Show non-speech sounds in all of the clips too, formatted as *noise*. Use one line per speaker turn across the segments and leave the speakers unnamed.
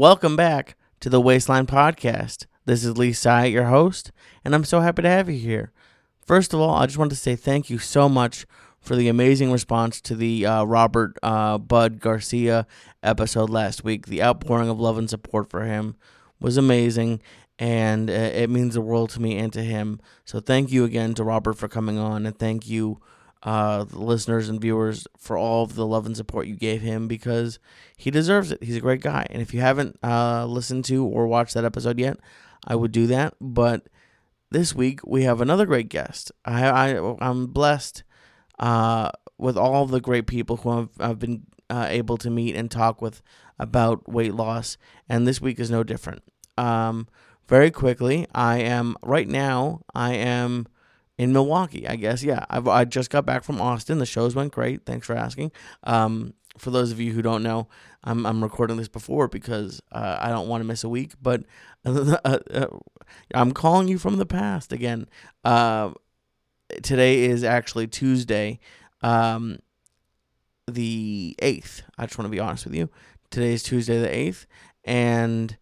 Welcome back to the Waistline Podcast. This is Lee Sy, your host, and I'm so happy to have you here. First of all, I just want to say thank you so much for the amazing response to the uh, Robert uh, Bud Garcia episode last week. The outpouring of love and support for him was amazing, and uh, it means the world to me and to him. So thank you again to Robert for coming on, and thank you uh, listeners and viewers for all of the love and support you gave him because he deserves it. He's a great guy. And if you haven't uh, listened to or watched that episode yet, I would do that. But this week we have another great guest. I, I I'm blessed uh, with all the great people who I've, I've been uh, able to meet and talk with about weight loss, and this week is no different. Um, very quickly, I am right now. I am in Milwaukee, I guess. Yeah, I've, I just got back from Austin. The shows went great. Thanks for asking. Um, for those of you who don't know, I'm, I'm recording this before because uh, I don't want to miss a week. But *laughs* uh, uh, I'm calling you from the past again. Uh, today is actually Tuesday, um, the 8th. I just want to be honest with you. Today is Tuesday the 8th. And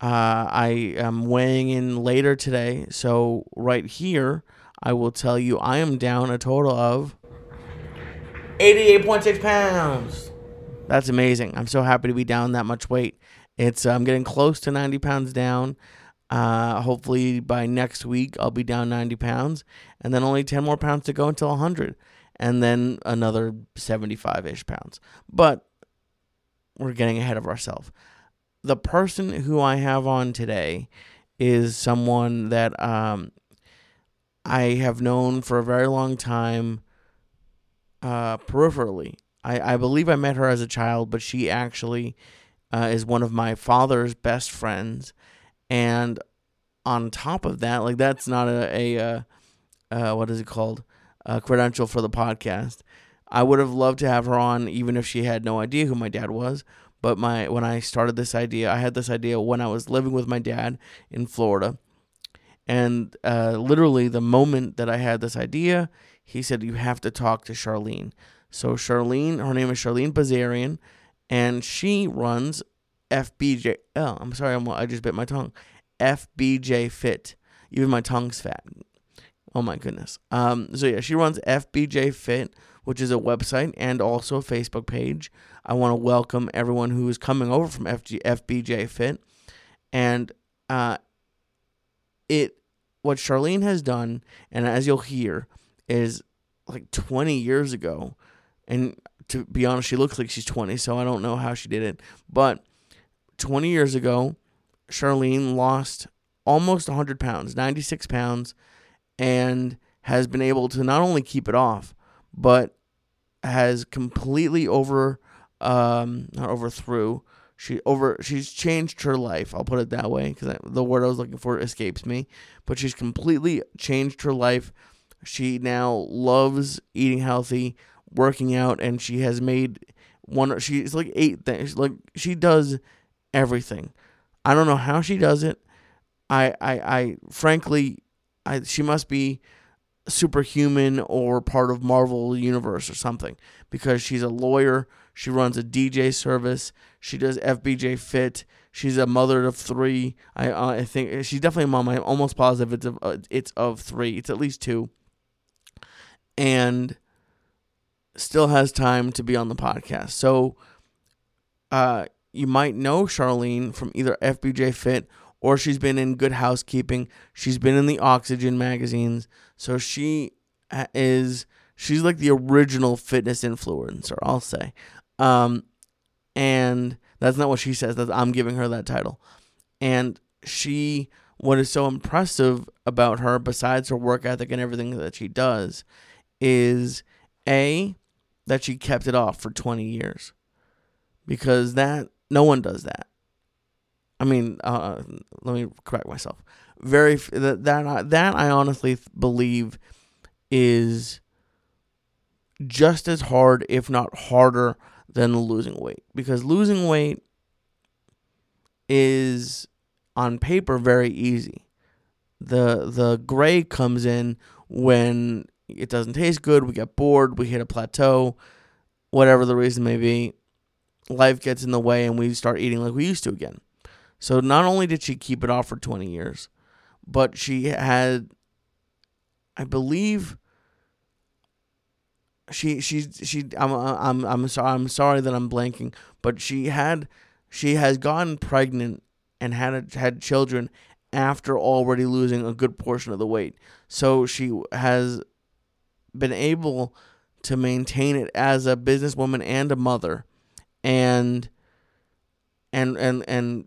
uh, I am weighing in later today. So, right here, I will tell you I am down a total of 88.6 pounds. That's amazing. I'm so happy to be down that much weight. It's I'm getting close to 90 pounds down. Uh, hopefully by next week I'll be down 90 pounds, and then only 10 more pounds to go until 100, and then another 75 ish pounds. But we're getting ahead of ourselves. The person who I have on today is someone that um, I have known for a very long time uh, peripherally. I, I believe I met her as a child, but she actually uh, is one of my father's best friends. And on top of that, like that's not a, a uh, uh, what is it called? A credential for the podcast. I would have loved to have her on, even if she had no idea who my dad was. But my when I started this idea, I had this idea when I was living with my dad in Florida, and uh, literally the moment that I had this idea, he said you have to talk to Charlene. So Charlene, her name is Charlene Bazarian, and she runs FBJ. Oh, I'm sorry, I'm, I just bit my tongue. FBJ Fit. Even my tongue's fat. Oh my goodness. Um. So yeah, she runs FBJ Fit, which is a website and also a Facebook page. I want to welcome everyone who is coming over from FG, FBJ Fit, and uh, it what Charlene has done, and as you'll hear, is like 20 years ago, and to be honest, she looks like she's 20, so I don't know how she did it, but 20 years ago, Charlene lost almost 100 pounds, 96 pounds, and has been able to not only keep it off, but has completely over, um, not overthrew. She over she's changed her life. I'll put it that way because the word I was looking for escapes me. But she's completely changed her life. She now loves eating healthy, working out, and she has made one. She's like eight things. Like she does everything. I don't know how she does it. I, I, I frankly, I, she must be superhuman or part of Marvel universe or something because she's a lawyer. She runs a DJ service. She does FBJ Fit. She's a mother of three. I uh, I think she's definitely a mom. I'm almost positive it's of uh, it's of three. It's at least two. And still has time to be on the podcast. So, uh, you might know Charlene from either FBJ Fit or she's been in Good Housekeeping. She's been in the Oxygen magazines. So she is she's like the original fitness influencer, I'll say. Um, and that's not what she says. That I'm giving her that title. And she what is so impressive about her besides her work ethic and everything that she does is a that she kept it off for 20 years. Because that no one does that. I mean, uh, let me correct myself. Very that that that I honestly believe is just as hard, if not harder, than losing weight. Because losing weight is on paper very easy. The the gray comes in when it doesn't taste good, we get bored, we hit a plateau, whatever the reason may be. life gets in the way and we start eating like we used to again. So not only did she keep it off for 20 years, but she had I believe she she she I'm I'm I'm sorry I'm sorry that I'm blanking, but she had she has gotten pregnant and had had children after already losing a good portion of the weight. So she has been able to maintain it as a businesswoman and a mother and and and and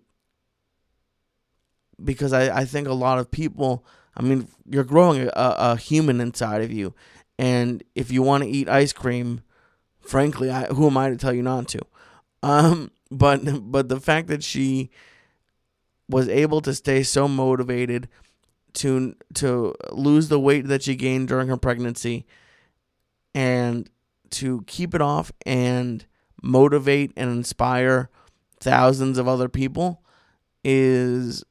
because I, I think a lot of people I mean you're growing a, a human inside of you and if you want to eat ice cream frankly I, who am I to tell you not to um *laughs* but but the fact that she was able to stay so motivated to to lose the weight that she gained during her pregnancy and to keep it off and motivate and inspire thousands of other people is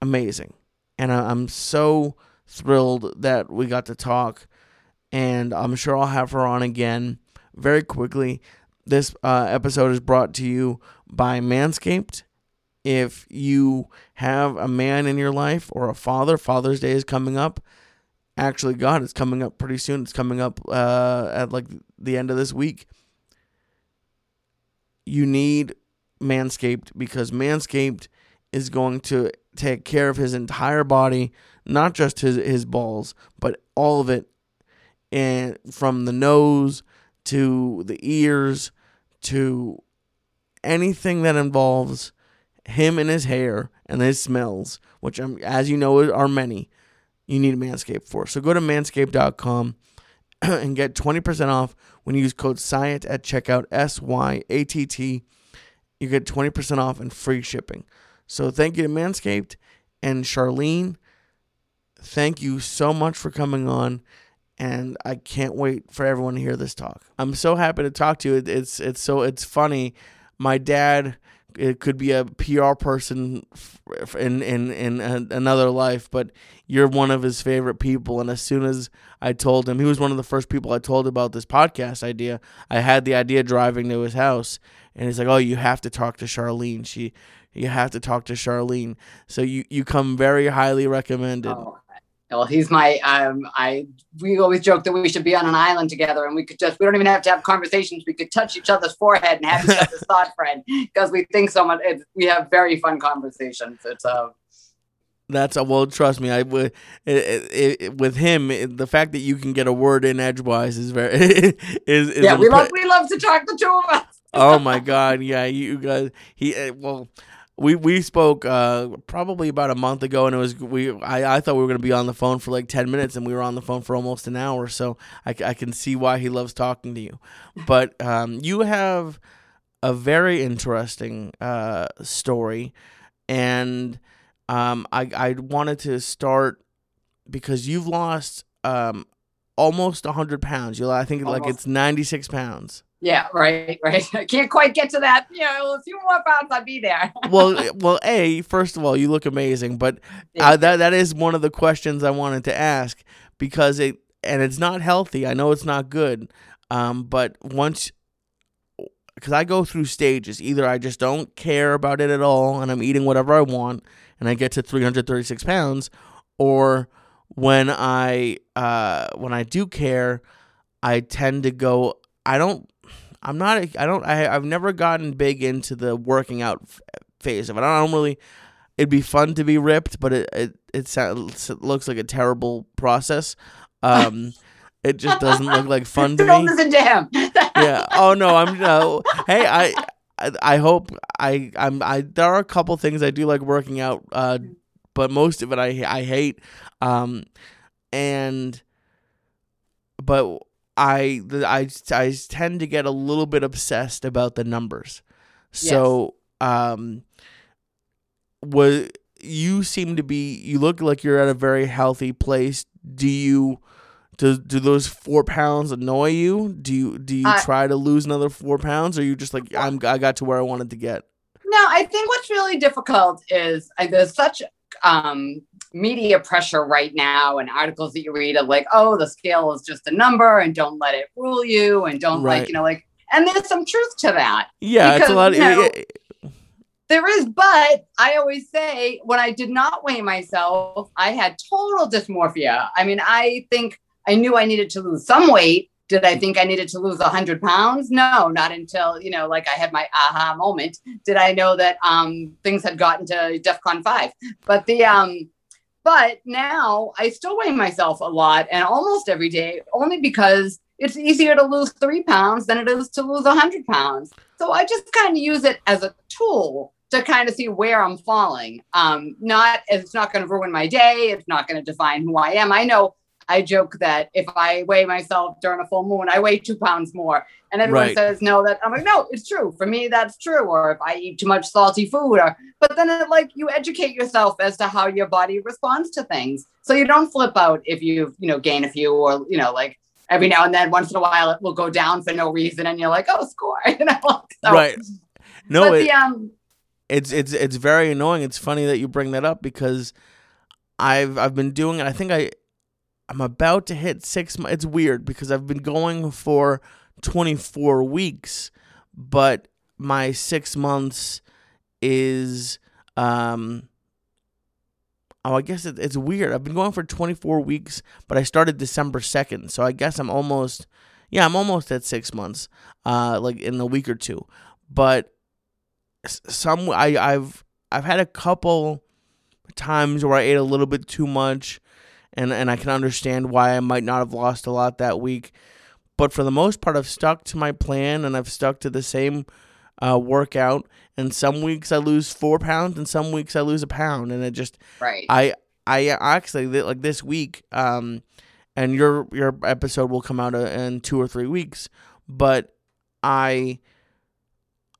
amazing. And I'm so thrilled that we got to talk. And I'm sure I'll have her on again very quickly. This uh, episode is brought to you by Manscaped. If you have a man in your life or a father, Father's Day is coming up. Actually, God, it's coming up pretty soon. It's coming up uh, at like the end of this week. You need Manscaped because Manscaped is going to take care of his entire body, not just his, his balls, but all of it. And from the nose to the ears to anything that involves him and his hair and his smells, which I'm, as you know are many, you need Manscaped for. So go to manscaped.com *clears throat* and get 20% off when you use code SYATT at checkout, S Y A T T. You get 20% off and free shipping. So thank you to Manscaped and Charlene. Thank you so much for coming on and I can't wait for everyone to hear this talk. I'm so happy to talk to you. It's it's so it's funny. My dad it could be a PR person in in in another life, but you're one of his favorite people. And as soon as I told him, he was one of the first people I told about this podcast idea. I had the idea driving to his house, and he's like, "Oh, you have to talk to Charlene. She, you have to talk to Charlene." So you you come very highly recommended. Oh,
well, he's my um I we always joke that we should be on an island together and we could just we don't even have to have conversations. We could touch each other's forehead and have each other's *laughs* thought friend because we think so much. It, we have very fun conversations. It's a uh,
that's a well. Trust me, I would. with him, the fact that you can get a word in edgewise is very *laughs* is, is
yeah. We love we love to talk the two of us.
oh my god, yeah, you guys. He eh, well, we we spoke uh, probably about a month ago, and it was we. I, I thought we were gonna be on the phone for like ten minutes, and we were on the phone for almost an hour. So I, I can see why he loves talking to you. But um, you have a very interesting uh, story, and um, I I wanted to start because you've lost um, almost hundred pounds. You I think almost. like it's ninety six pounds.
Yeah, right, right. *laughs* I can't quite get to that. You know, a few more pounds, I'd be there. *laughs*
well, well, a first of all, you look amazing, but uh, that that is one of the questions I wanted to ask because it and it's not healthy. I know it's not good, um, but once because I go through stages. Either I just don't care about it at all, and I'm eating whatever I want, and I get to 336 pounds, or when I uh, when I do care, I tend to go. I don't I'm not. I don't. I, I've never gotten big into the working out phase of it. I don't really. It'd be fun to be ripped, but it it it, sounds, it looks like a terrible process. Um, *laughs* it just doesn't look like fun to
don't me. Listen to him.
yeah. Oh no. I'm no. Hey, I. I hope I I'm I there are a couple things I do like working out uh but most of it I I hate um and but I I I tend to get a little bit obsessed about the numbers. So, yes. um was you seem to be you look like you're at a very healthy place. Do you do, do those four pounds annoy you? Do you do you uh, try to lose another four pounds, or you just like I'm I got to where I wanted to get?
No, I think what's really difficult is uh, there's such um media pressure right now and articles that you read of like, oh, the scale is just a number and don't let it rule you and don't right. like, you know, like And there's some truth to that.
Yeah, it's a lot. Of,
you know,
it-
There is, but I always say when I did not weigh myself, I had total dysmorphia. I mean, I think I knew I needed to lose some weight. Did I think I needed to lose 100 pounds? No, not until, you know, like I had my aha moment. Did I know that um, things had gotten to DEFCON 5? But the, um, but now I still weigh myself a lot and almost every day, only because it's easier to lose three pounds than it is to lose 100 pounds. So I just kind of use it as a tool to kind of see where I'm falling. Um, not it's not going to ruin my day. It's not going to define who I am. I know. I joke that if I weigh myself during a full moon, I weigh two pounds more, and everyone
Right.
says no. That I'm like, no, it's true for me. That's true. Or if I eat too much salty food, or but then it, like you educate yourself as to how your body responds to things, so you don't flip out if you you know gain a few or you know like every now and then once in a while it will go down for no reason, and you're like, oh, score, *laughs* you know. So,
right. No,
but
it,
the um
it's it's it's very annoying. It's funny that you bring that up because I've I've been doing it. I think I I'm about to hit six. mo- It's weird because I've been going for 24 weeks, but my six months is um. Oh, I guess it, it's weird. I've been going for 24 weeks, but I started December 2nd, so I guess I'm almost, yeah, I'm almost at six months, uh, like in a week or two. But some I I've I've had a couple times where I ate a little bit too much and and I can understand why I might not have lost a lot that week. But for the most part I've stuck to my plan and I've stuck to the same uh, workout and some weeks I lose 4 pounds and some weeks I lose a pound and it just
right.
I I actually like this week um and your your episode will come out uh, in 2 or 3 weeks but I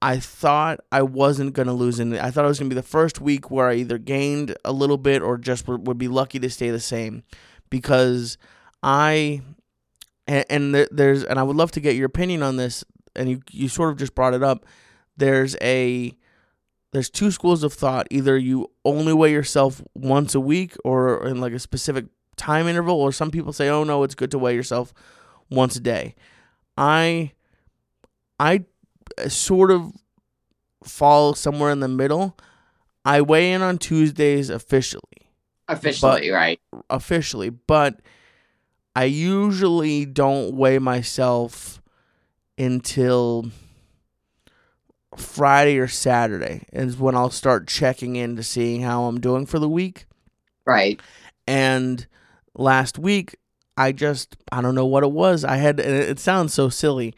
I thought I wasn't going to lose any. I thought it was going to be the first week where I either gained a little bit or just would be lucky to stay the same because I and, and there's and I would love to get your opinion on this and you you sort of just brought it up. There's a there's two schools of thought. Either you only weigh yourself once a week or in like a specific time interval or some people say, "Oh no, it's good to weigh yourself once a day." I I Uh, sort of fall somewhere in the middle. I weigh in on Tuesdays officially,
Officially, right.
officially, but I usually don't weigh myself until Friday or Saturday is when I'll start checking in to seeing how I'm doing for the week.
Right.
And last week, I just, I don't know what it was. I had, it sounds so silly,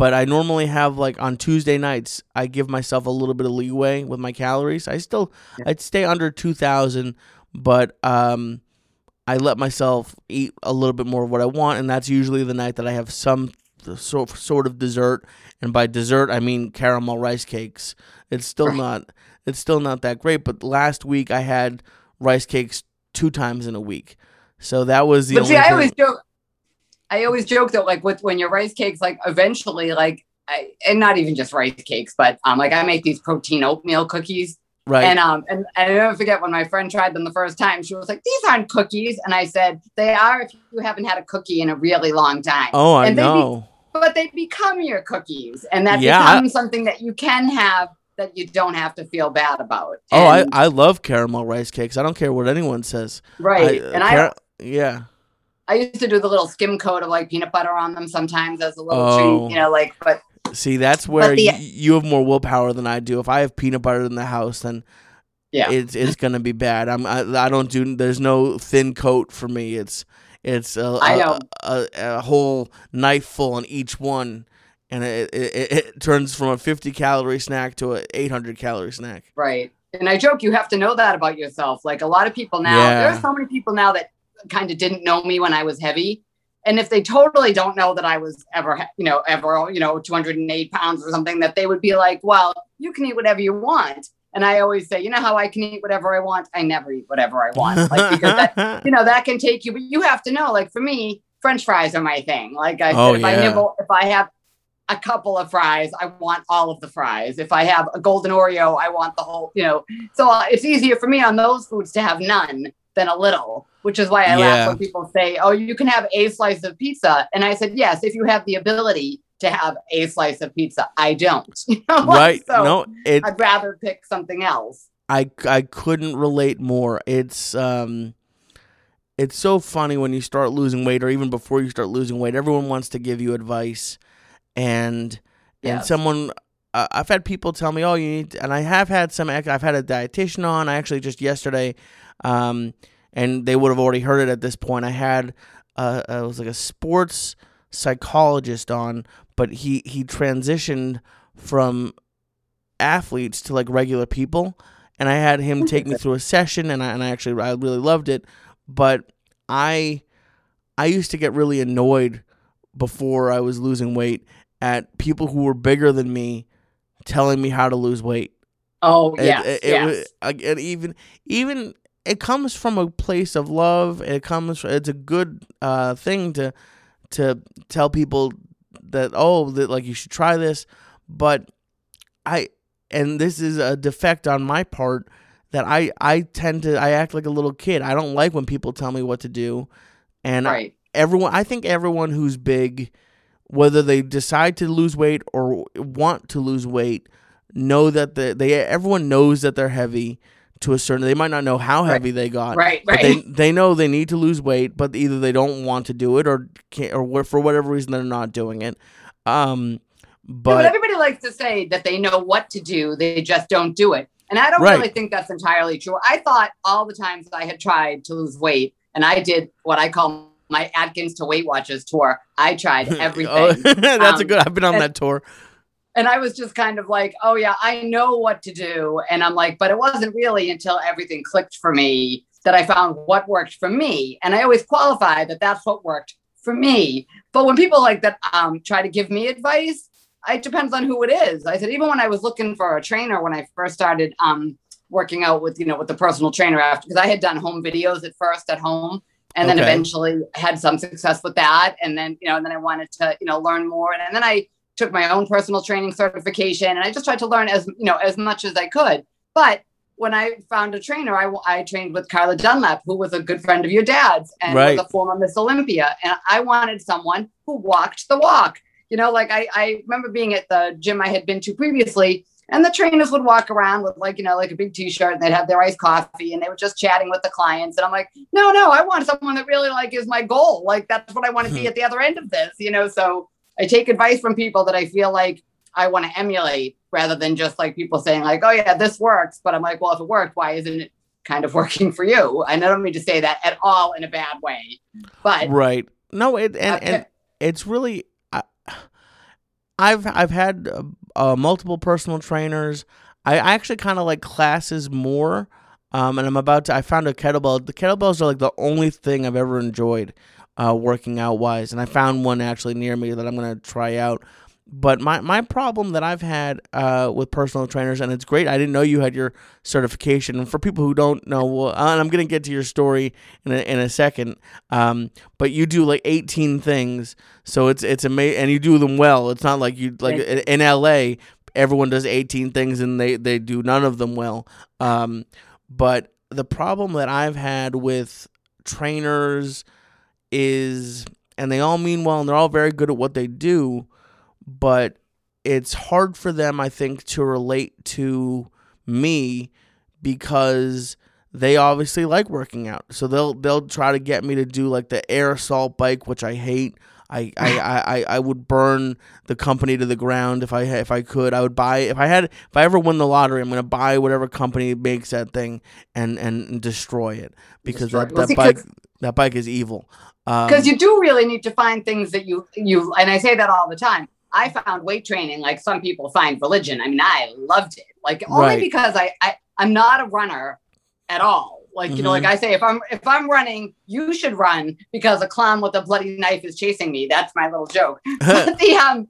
but I normally have like on Tuesday nights, I give myself a little bit of leeway with my calories. I still,
Yeah.
I'd stay under 2,000, but, um, I let myself eat a little bit more of what I want, and that's usually the night that I have some sort sort of dessert. And by dessert, I mean caramel rice cakes. It's still
Right.
not it's still not that great. But last week I had rice cakes two times in a week, so that was the
But
only
see, I always joke. I always joke that like with when your rice cakes, like eventually, like I, and not even just rice cakes, but um, like I make these protein oatmeal cookies,
right.
and um, and I never forget when my friend tried them the first time. She was like, "These aren't cookies," and I said, "They are if you haven't had a cookie in a really long time."
oh, I
and they be-
know.
but they become your cookies, and that
Yeah, I-
becomes something that you can have that you don't have to feel bad about.
oh, I, I love caramel rice cakes. I don't care what anyone says.
right,
I,
and I
yeah.
I used to do the little skim coat of like peanut butter on them sometimes as a little
Oh.
treat, you know, oh. like but
See, that's where
the-
y- you have more willpower than I do. If I have peanut butter in the house, then
Yeah.
it's it's gonna be bad. I'm I, I don't do. There's no thin coat for me. It's it's a,
I
a-
know.
a, a whole knife full on each one, and it, it, it, turns from a 50 calorie snack to a 800 calorie snack.
Right. And I joke, you have to know that about yourself. Like a lot of people now,
Yeah.
there are so many people now that kind of didn't know me when I was heavy. And if they totally don't know that I was ever, you know, ever, you know, 208 pounds or something, that they would be like, well, you can eat whatever you want. And I always say, you know how I can eat whatever I want? I never eat whatever I want. Like, because that, *laughs* you know, that can take you, but you have to know, like for me, French fries are my thing. Like I said,
Oh,
if
yeah.
I nibble, if I have a couple of fries, I want all of the fries. If I have a golden Oreo, I want the whole, you know. So uh, it's easier for me on those foods to have none than a little, which is why I
Yeah.
laugh when people say, "Oh, you can have a slice of pizza." And I said, "Yes, if you have the ability to have a slice of pizza. I don't. *laughs* You know?
right?
So
no, it.
I'd rather pick something else.
I I couldn't relate more. It's um it's so funny when you start losing weight or even before you start losing weight, everyone wants to give you advice and and someone uh, I've had people tell me, "Oh, you need," and I have had some. I've had a dietitian on. I actually just yesterday, um, and they would have already heard it at this point. I had uh, it was like a sports psychologist on, but he he transitioned from athletes to like regular people, and I had him take me through a session, and I and I actually I really loved it, but I I used to get really annoyed before I was losing weight at people who were bigger than me telling me how to lose weight.
Oh
It-
yes,
it, it
yes.
was- and even even it comes from a place of love. It comes. It's a good uh, thing to to tell people that oh that like you should try this, but I and this is a defect on my part that I I tend to I act like a little kid. I don't like when people tell me what to do, and I-
right.
everyone I think everyone who's big whether they decide to lose weight or want to lose weight know that the, they everyone knows that they're heavy to a certain they might not know how
Right.
heavy they got
Right,
but
right.
they they know they need to lose weight but either they don't want to do it or can't or for whatever reason they're not doing it um but
but everybody likes to say that they know what to do, they just don't do it. And I don't
Right.
really think that's entirely true. I thought all the times I had tried to lose weight, and I did what I call my Atkins to Weight Watchers tour. I tried *laughs* everything.
oh, *laughs* that's a
Um,
good I've been on
and-
that tour
and I was just kind of like, oh yeah, I know what to do. And I'm like, but it wasn't really until everything clicked for me that I found what worked for me. And I always qualify that that's what worked for me. But when people like that um, try to give me advice, it depends on who it is. I said, even when I was looking for a trainer when I first started um, working out with, you know, with the personal trainer after, because I had done home videos at first at home. And then
Okay.
eventually had some success with that. And then, you know, and then I wanted to, you know, learn more. And, and then I took my own personal training certification and I just tried to learn as you know as much as I could. But when I found a trainer, I, I trained with Carla Dunlap, who was a good friend of your dad's and
Right.
was a former Miss Olympia. And I wanted someone who walked the walk. You know, like I, I remember being at the gym I had been to previously, and the trainers would walk around with like, you know, like a big t-shirt and they'd have their iced coffee and they were just chatting with the clients. And I'm like, no, no, I want someone that really like is my goal. Like that's what I want to be hmm. at the other end of this, you know. So I take advice from people that I feel like I want to emulate rather than just like people saying like, oh yeah, this works. But I'm like, well, if it worked, why isn't it kind of *laughs* working for you? And I don't mean to say that at all in a bad way, but
right no it and, and it's really I, I've I've had uh, uh, multiple personal trainers. I I actually kind of like classes more. Um, and I'm about to. I found a kettlebell. The kettlebells are like the only thing I've ever enjoyed, uh, working out wise. And I found one actually near me that I'm gonna try out. But my, my problem that I've had uh, with personal trainers, and it's great. I didn't know you had your certification. And for people who don't know, well, and I'm gonna get to your story in a, in a second. Um, but you do like 18 things, so it's it's amazing, and you do them well. It's not like you like in LA, everyone does 18 things and they they do none of them well. Um, but the problem that I've had with trainers is, and they all mean well, and they're all very good at what they do, but it's hard for them, I think, to relate to me because they obviously like working out. So they'll they'll try to get me to do like the air assault bike, which I hate. I, *laughs* I, I, I- would burn the company to the ground if I if I could. I would buy if I had if I ever win the lottery, I'm gonna buy whatever company makes that thing and and destroy it because
Destroy
that,
it.
That bike that bike is evil. Um,
because you do really need to find things that you you and I say that all the time. I found weight training like some people find religion. I mean, I loved it. Like only
Right.
because I, I I'm not a runner at all. Like you know, like I say, if I'm if I'm running, you should run because a clown with a bloody knife is chasing me. That's my little joke. *laughs* *laughs* but the um,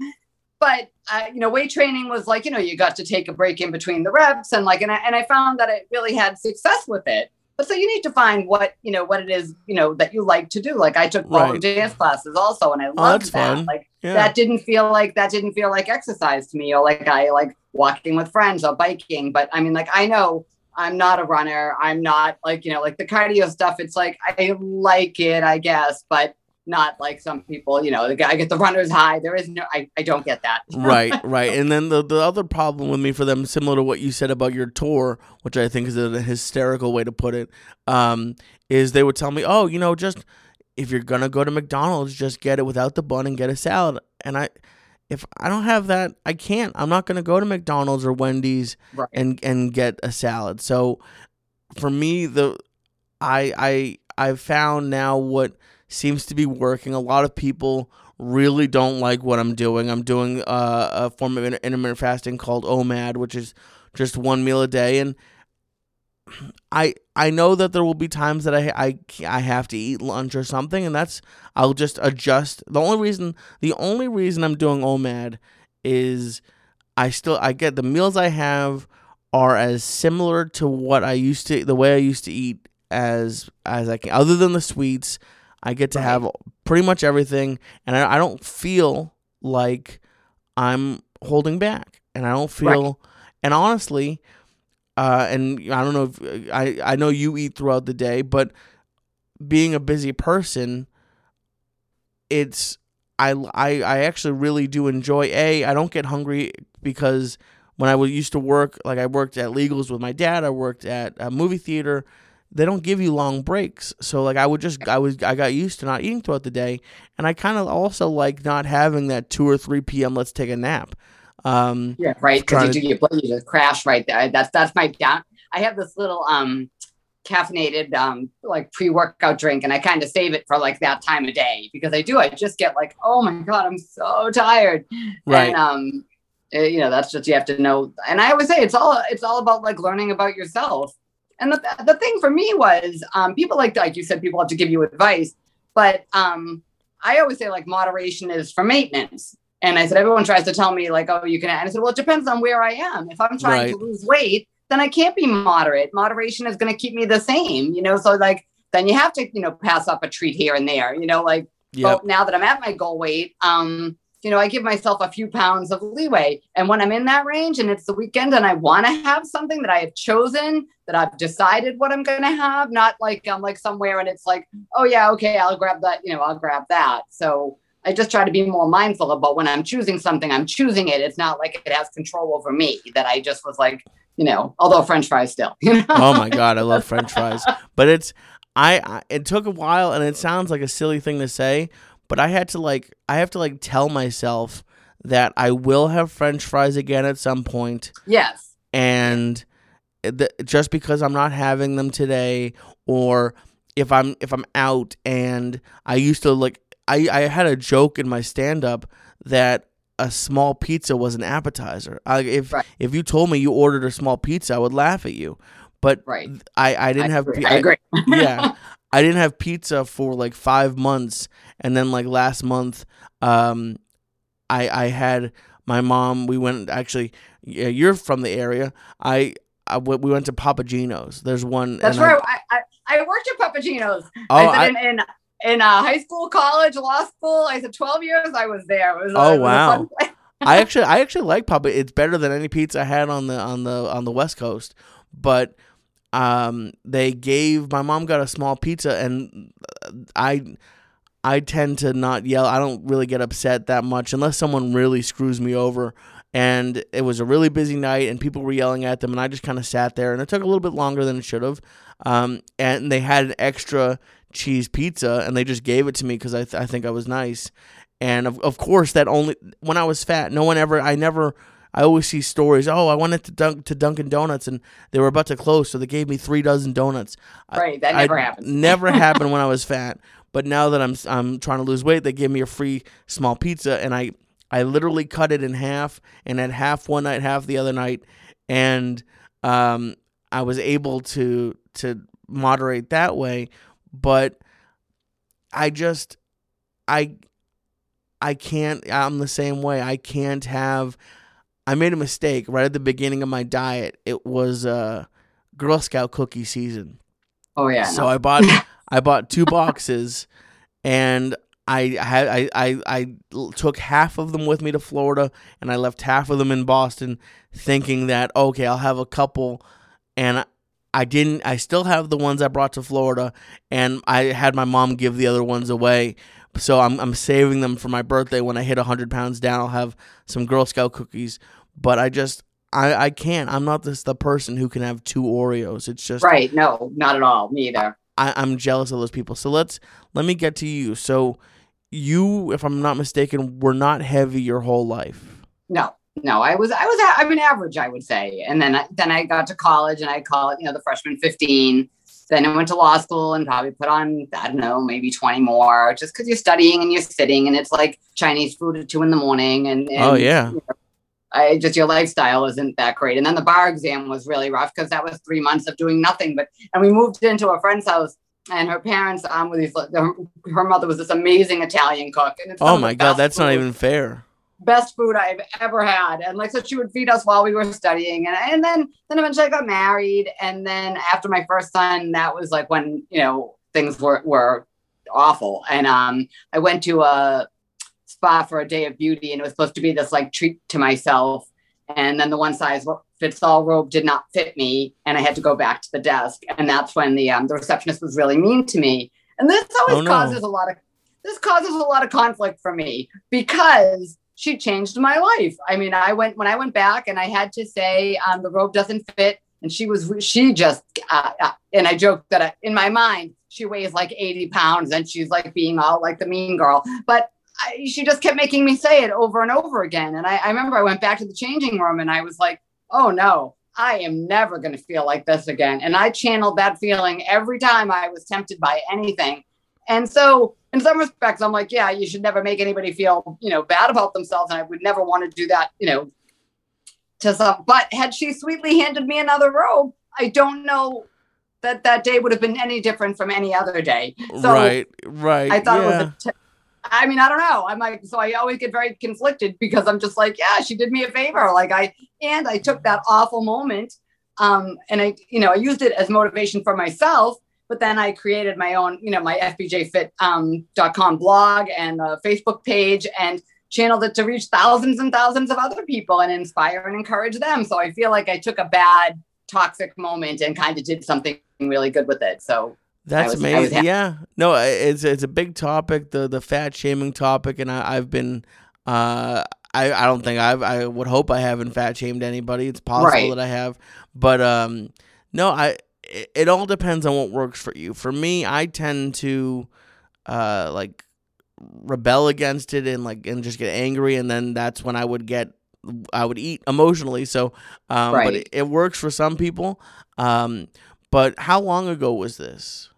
but uh, you know, weight training was like you know you got to take a break in between the reps and like and I, and I found that I really had success with it. But so you need to find what you know what it is you know that you like to do. Like I took ballroom
Right.
dance classes also, and I
Oh,
loved
that's
that.
fun.
Like
yeah.
that didn't feel like that didn't feel like exercise to me, or like I like walking with friends or biking. But I mean, like I know I'm not a runner. I'm not like you know like the cardio stuff. It's like I like it, I guess, but not like some people, you know, the guy get the runner's high. There is no, I, I don't get that. *laughs*
right, right. And then the, the other problem with me for them, similar to what you said about your tour, which I think is a hysterical way to put it, um, is they would tell me, oh, you know, just if you're gonna go to McDonald's, just get it without the bun and get a salad. And I, if I don't have that, I can't. I'm not gonna go to McDonald's or Wendy's
Right.
and and get a salad. So for me, the I I I've found now what seems to be working. A lot of people really don't like what I'm doing. I'm doing uh, a form of inter- intermittent fasting called OMAD, which is just one meal a day, and I I know that there will be times that I I I have to eat lunch or something, and that's I'll just adjust. The only reason the only reason I'm doing OMAD is I still I get the meals I have are as similar to what I used to the way I used to eat as as I can. Other than the sweets, I get to
Right.
have pretty much everything, and I, I don't feel like I'm holding back, and I don't
Right.
feel. And honestly, uh, and I don't know if I I know you eat throughout the day, but being a busy person, it's I I I actually really do enjoy. A I don't get hungry because when I was used to work, like I worked at Legals with my dad, I worked at a movie theater. They don't give you long breaks, so like I would just I was I got used to not eating throughout the day, and I kind of also like not having that two or three p.m. Let's take a nap. Um,
Yeah, right. Because you, do- you, you just crash right there. That's that's my down. I have this little um caffeinated um like pre-workout drink and I kind of save it for like that time of day because I do I just get like oh my god I'm so tired
right.
and um eh, you know that's just you have to know and I always say it's all it's all about like learning about yourself and the, the thing for me was um people like like you said people have to give you advice but um I always say like moderation is for maintenance. And I said everyone tries to tell me like oh you can and I said well it depends on where I am. If I'm trying to lose weight then I can't be moderate. Moderation is going to keep me the same you know? So like then you have to you know pass up a treat here and there you know? Like
Yep.
well, now that I'm at my goal weight, um, you know, I give myself a few pounds of leeway. And when I'm in that range and it's the weekend and I want to have something that I have chosen, that I've decided what I'm going to have, not like I'm like somewhere and it's like, oh, yeah, okay, I'll grab that, you know, I'll grab that. So I just try to be more mindful about when I'm choosing something, I'm choosing it. It's not like it has control over me that I just was like, you know, although French fries still, you know?
oh my god, I love French fries. But it's I, I it took a while and it sounds like a silly thing to say, but I had to like I have to like tell myself that I will have French fries again at some point,
yes.
and the, just because I'm not having them today, or if I'm if I'm out and I used to like I I had a joke in my stand up that a small pizza was an appetizer. I, if
Right.
if you told me you ordered a small pizza, I would laugh at you. But
Right.
I I didn't
I
have
agree.
pi-
I agree.
yeah. *laughs* I didn't have pizza for like five months, and then like last month, um, I I had my mom. We went actually. Yeah, you're from the area. I, I we we went to Papa Gino's. There's one.
That's right. I, I, I worked at Papa Gino's.
Oh,
I in, in in uh, high school, college, law school. I said twelve years. I was there. It was,
Oh,
it was
wow. *laughs* I actually I actually like Papa. It's better than any pizza I had on the on the on the West Coast. But um, they gave my mom got a small pizza, and I I tend to not yell. I don't really get upset that much unless someone really screws me over. And it was a really busy night, and people were yelling at them, and I just kind of sat there, and it took a little bit longer than it should have. Um, and they had an extra cheese pizza, and they just gave it to me because I, th- I think I was nice. And of, of course, that only when I was fat, no one ever, I never, I always see stories. Oh, I went to Dunk, to Dunkin' Donuts and they were about to close, so they gave me three dozen donuts.
Right. That
I-
never happens.
Never *laughs* happened when I was fat. But now that I'm I'm trying to lose weight, they gave me a free small pizza, and I I literally cut it in half, and had half one night, half the other night, and um I was able to to moderate that way, but I just I I can't I'm the same way. I can't have I made a mistake right at the beginning of my diet. It was uh Girl Scout cookie season.
Oh yeah.
So
no.
I bought *laughs* I bought two boxes, and I had I, I I took half of them with me to Florida, and I left half of them in Boston, thinking that okay I'll have a couple, and I- I didn't. I still have the ones I brought to Florida, and I had my mom give the other ones away. So I'm I'm saving them for my birthday when I hit 100 pounds down. I'll have some Girl Scout cookies. But I just I I can't. I'm not this the person who can have two Oreos. It's just
Right. No, not at all. Me either.
I, I'm jealous of those people. So let's let me get to you. So you, if I'm not mistaken, were not heavy your whole life.
No, no, I was, I was, I'm an average, I would say. And then, I- then I got to college and I call it, you know, the freshman 15. Then I went to law school and probably put on, I don't know, maybe 20 more just because you're studying and you're sitting and it's like Chinese food at two in the morning. And, and
Oh yeah.
I just, your lifestyle isn't that great. And then the bar exam was really rough because that was three months of doing nothing. But, and we moved into a friend's house and her parents, um, with these, her, her mother was this amazing Italian cook. And it's
Oh my god, that's not even fair.
best food I've ever had. And like so she would feed us while we were studying. And and then then eventually I got married. And then after my first son, that was like when, you know, things were were awful. And um I went to a spa for a day of beauty and it was supposed to be this like treat to myself. And then the one size fits all robe did not fit me. And I had to go back to the desk. And that's when the um the receptionist was really mean to me. And this always
Oh, no.
causes a lot of this causes a lot of conflict for me because she changed my life. I mean, I went when I went back and I had to say um, the robe doesn't fit, and she was she just uh, uh, and I joked that I, in my mind she weighs like eighty pounds and she's like being all like the mean girl, but. I, she just kept making me say it over and over again. And I, I remember I went back to the changing room and I was like, oh no, I am never going to feel like this again. And I channeled that feeling every time I was tempted by anything. And so, in some respects, I'm like, yeah, you should never make anybody feel, you know, bad about themselves. And I would never want to do that, you know, to some. But had she sweetly handed me another robe, I don't know that that day would have been any different from any other day. So
right, right.
I thought
yeah.
it was a. T- I mean, I don't know. I'm like, so I always get very conflicted because I'm just like, yeah, she did me a favor. Like I, and I took that awful moment, um, and I, you know, I used it as motivation for myself. But then I created my own, you know, my fbjfit.com um, blog and a Facebook page and channeled it to reach thousands and thousands of other people and inspire and encourage them. So I feel like I took a bad toxic moment and kind of did something really good with it. So
That's
was-
amazing.
happy.
yeah. No, it's it's a big topic, the the fat shaming topic, and I, I've been. Uh, I I don't think I've I would hope I haven't fat shamed anybody. It's possible
Right.
that I have, but um, no, I. It, it all depends on what works for you. For me, I tend to, uh, like rebel against it and like and just get angry, and then that's when I would get. I would eat emotionally, so um, but it, it works for some people. Um, but how long ago was this?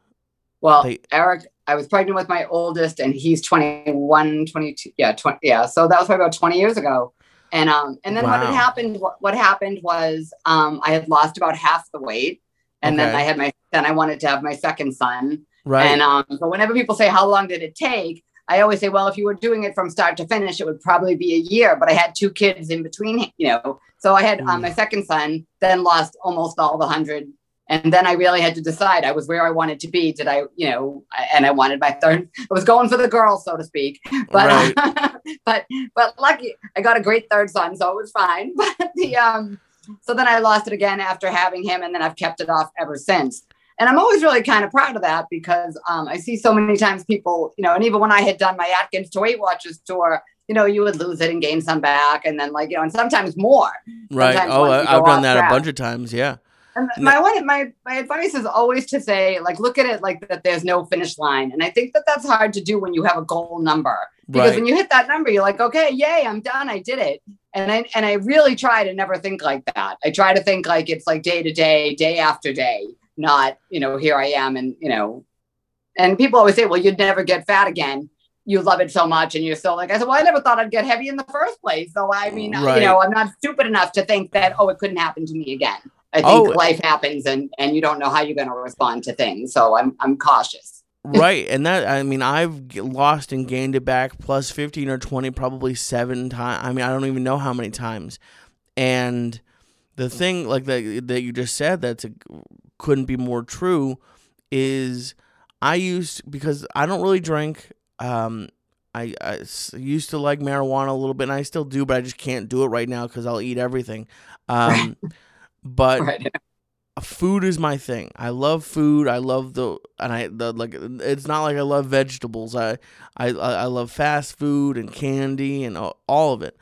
Well,
They-
Eric, I was pregnant with my oldest and he's 21, 22. Yeah, 20. Yeah. So that was probably about 20 years ago. And um, and then what had happened, what, what happened was um, I had lost about half the weight. And then I had my, then I wanted to have my second son.
Right.
And um, so whenever people say, how long did it take? I always say, well, if you were doing it from start to finish, it would probably be a year. But I had two kids in between, you know. So I had
Mm.
um, my second son, then lost almost all the hundred. And then I really had to decide. I was where I wanted to be. Did I, you know, I- and I wanted my third. I was going for the girl, so to speak. But *laughs* but but lucky, I got a great third son, so it was fine. *laughs* But the um, so then I lost it again after having him, and then I've kept it off ever since. And I'm always really kind of proud of that because um, I see so many times people, you know, and even when I had done my Atkins to Weight Watchers tour, you know, you would lose it and gain some back, and then like you know, and sometimes more.
right.
sometimes
Oh, I've done that a bunch of times. Yeah.
And my my my advice is always to say, like, look at it like that. There's no finish line, and I think that that's hard to do when you have a goal number because
Right.
when you hit that number, you're like, okay, yay, I'm done, I did it. And I and I really try to never think like that. I try to think like it's like day to day, day after day, not you know here I am, and you know, and people always say, well, you'd never get fat again. You love it so much, and you're so like I said. Well, I never thought I'd get heavy in the first place. So I mean,
Right.
you know, I'm not stupid enough to think that oh, it couldn't happen to me again. I think
Oh.
life happens, and and you don't know how you're going to respond to things. So I'm I'm cautious. *laughs*
right. And that, I mean, I've lost and gained it back plus 15 or 20, probably seven times. I mean, I don't even know how many times. And the thing, like that, that you just said, that's a, couldn't be more true is I used, because I don't really drink. Um, I, I used to like marijuana a little bit, and I still do, but I just can't do it right now because I'll eat everything. Um, *laughs* but
Right. *laughs*
food is my thing. I love food. I love the and I the like. It's not like I love vegetables. I I I love fast food and candy and all of it.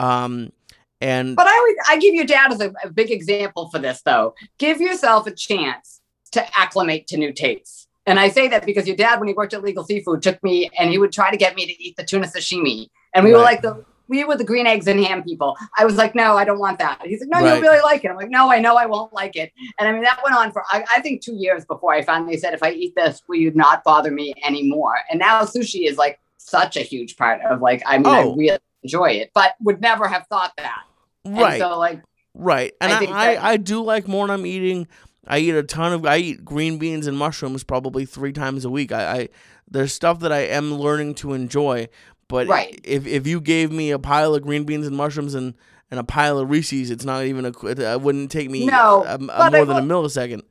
Um, and
but I always I give your dad as a, a big example for this though. Give yourself a chance to acclimate to new tastes. And I say that because your dad, when he worked at Legal Seafood, took me and he would try to get me to eat the tuna sashimi. And we right. were like the we were the green eggs and ham people. I was like, no, I don't want that. He's like, no, right. you'll really like it. I'm like, no, I know I won't like it. And I mean, that went on for, I, I, think, two years before I finally said, if I eat this, will you not bother me anymore? And now sushi is like such a huge part of like, I mean, oh. I really enjoy it, but would never have thought that.
Right.
And so, like,
right. And I, I, I, I do like more when I'm eating. I eat a ton of, I eat green beans and mushrooms probably three times a week. I, I there's stuff that I am learning to enjoy, but right. if if you gave me a pile of green beans and mushrooms and, and a pile of Reese's, it's not even a. It wouldn't take me no, um, a, a, more will, than a millisecond.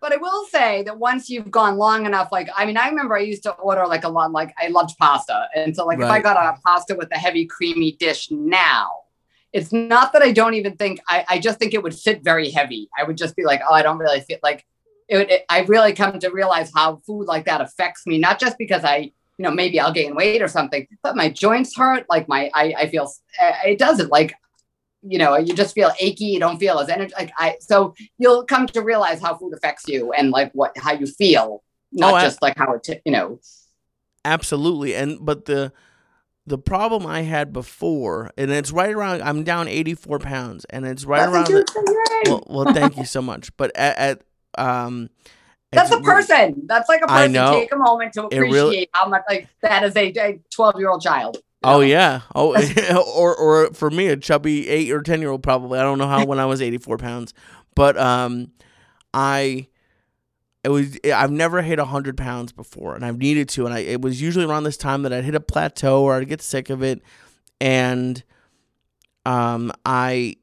But I will say that once you've gone long enough, like I mean, I remember I used to order like a lot. Like I loved pasta, and so like right. if I got a pasta with a heavy creamy dish now, it's not that I don't even think. I I just think it would sit very heavy. I would just be like, oh, I don't really feel like. It, it, I really come to realize how food like that affects me, not just because I you know, maybe I'll gain weight or something, but my joints hurt. Like my, I, I feel uh, it doesn't like, you know, you just feel achy. You don't feel as energy. Like I, so you'll come to realize how food affects you and like what, how you feel, not oh, just like how it, you know.
Absolutely. And, but the, the problem I had before, and it's right around, I'm down 84 pounds and it's right That's around. The, well, well, thank you so much. But at, at um,
that's a person. That's like a person. Know. Take a moment to appreciate really, how much like that is a 12 year old child.
Oh yeah. Oh, *laughs* *laughs* or or for me, a chubby eight or ten year old probably. I don't know how when I was eighty four pounds, but um, I it was I've never hit hundred pounds before, and I've needed to, and I it was usually around this time that I'd hit a plateau or I'd get sick of it, and um, I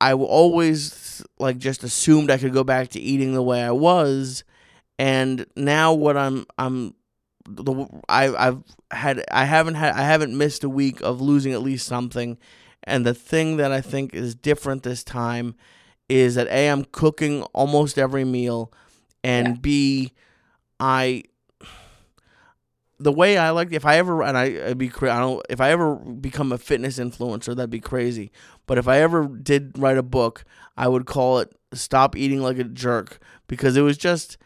I always like just assumed I could go back to eating the way I was, and now what I'm I'm the I I've had I haven't had I haven't missed a week of losing at least something, and the thing that I think is different this time is that a I'm cooking almost every meal, and yeah. b I the way I like if I ever and I would be I don't if I ever become a fitness influencer that'd be crazy. But if I ever did write a book, I would call it "Stop Eating Like a Jerk" because it was just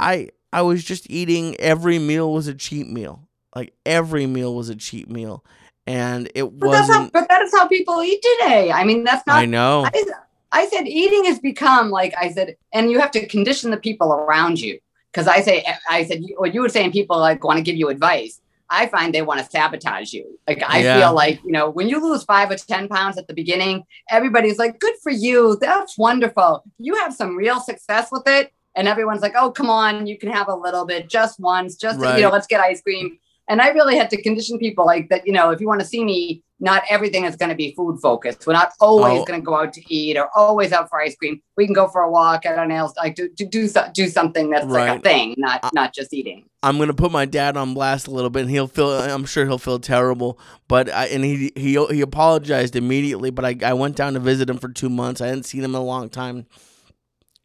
I I was just eating every meal was a cheap meal. Like every meal was a cheap meal, and it but wasn't.
How, but that is how people eat today. I mean, that's not.
I know.
I, I said eating has become like I said, and you have to condition the people around you because I say I said what you were saying people like want to give you advice. I find they want to sabotage you. Like I yeah. feel like you know when you lose five or ten pounds at the beginning, everybody's like, "Good for you, that's wonderful. You have some real success with it." And everyone's like, "Oh, come on, you can have a little bit, just once, just right. you know, let's get ice cream." And I really had to condition people like that. You know, if you want to see me not everything is going to be food focused. We're not always oh. going to go out to eat or always out for ice cream. We can go for a walk, at our nails, like to, to do do something that's right. like a thing, not I, not just eating.
I'm gonna put my dad on blast a little bit, and he'll feel. I'm sure he'll feel terrible, but I, and he he he apologized immediately. But I I went down to visit him for two months. I hadn't seen him in a long time,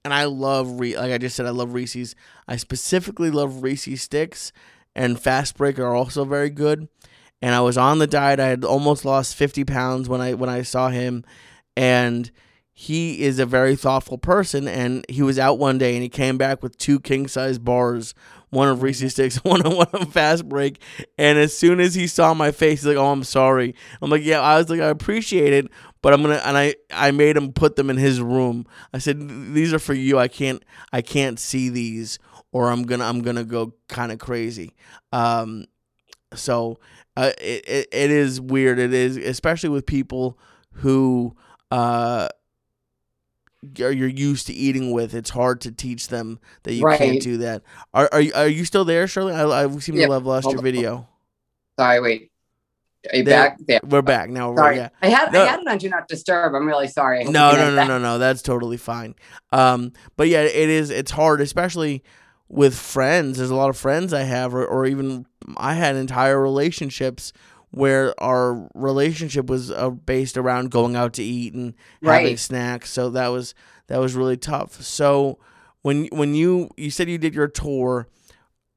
and I love Re- like I just said, I love Reese's. I specifically love Reese's sticks, and Fast Break are also very good and I was on the diet. I had almost lost 50 pounds when I when I saw him and he is a very thoughtful person and he was out one day and he came back with two king size bars one of Reese's sticks, *laughs* one of one of fast break. And as soon as he saw my face, he's like, "Oh, I'm sorry." I'm like, "Yeah." I was like, "I appreciate it, but I'm gonna." And I I made him put them in his room. I said, "These are for you. I can't I can't see these, or I'm gonna I'm gonna go kind of crazy." Um, so uh, it, it, it is weird. It is, especially with people who uh, you're used to eating with. It's hard to teach them that you right. can't do that. Are are you, are you still there, Shirley? I, I seem yep. to have lost Hold your video.
Sorry, wait. Are you there, back?
There. We're back now.
Sorry,
yeah.
I had no. I had it on Do Not Disturb. I'm really sorry.
No, no, no, no, no. That's totally fine. Um, but yeah, it is. It's hard, especially with friends. There's a lot of friends I have, or, or even I had entire relationships where our relationship was uh, based around going out to eat and right. having snacks. So that was that was really tough. So when when you you said you did your tour,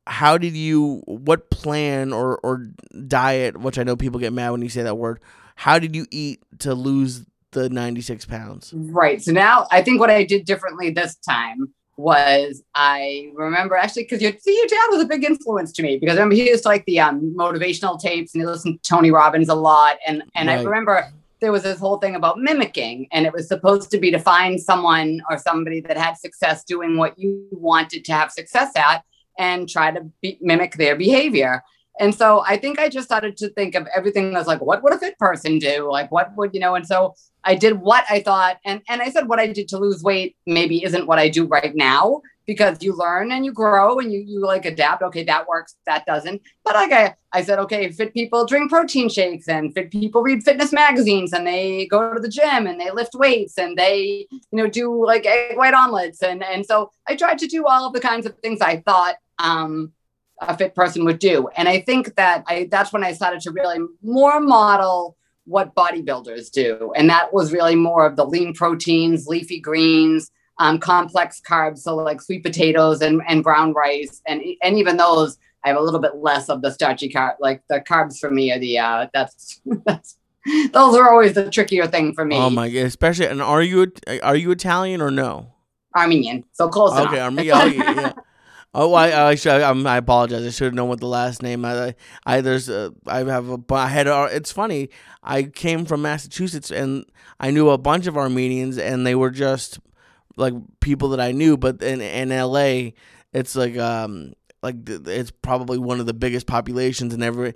how did you what plan or or diet, which I know people get mad when you say that word, how did you eat to lose the 96 pounds?
Right. So now I think what I did differently this time was I remember actually because your, see, your dad was a big influence to me because I remember he used to like the um, motivational tapes and he listened to Tony Robbins a lot. And, and
Right.
I remember there was this whole thing about mimicking and it was supposed to be to find someone or somebody that had success doing what you wanted to have success at and try to be, mimic their behavior. And so I think I just started to think of everything as like, what would a fit person do? Like, what would, you know, and so I did what I thought, and and I said what I did to lose weight maybe isn't what I do right now because you learn and you grow and you you like adapt. Okay, that works, that doesn't. But like I, I said, okay, fit people drink protein shakes and fit people read fitness magazines and they go to the gym and they lift weights and they you know do like egg white omelets and and so I tried to do all of the kinds of things I thought um a fit person would do. And I think that I that's when I started to really more model what bodybuilders do. And that was really more of the lean proteins, leafy greens, um, complex carbs, so like sweet potatoes and, and brown rice. And and even those, I have a little bit less of the starchy carb. Like the carbs for me are the uh that's *laughs* that's those are always the trickier thing for me.
Oh my god! Especially, and are you are you Italian or no?
Armenian. So close.
Okay, Armenian. Oh, yeah, yeah. *laughs* Oh, I I, should, I'm, I apologize. I should have known what the last name. I I there's a, I have a I had a, it's funny. I came from Massachusetts and I knew a bunch of Armenians and they were just like people that I knew. But in in L.A., it's like um like th- it's probably one of the biggest populations and every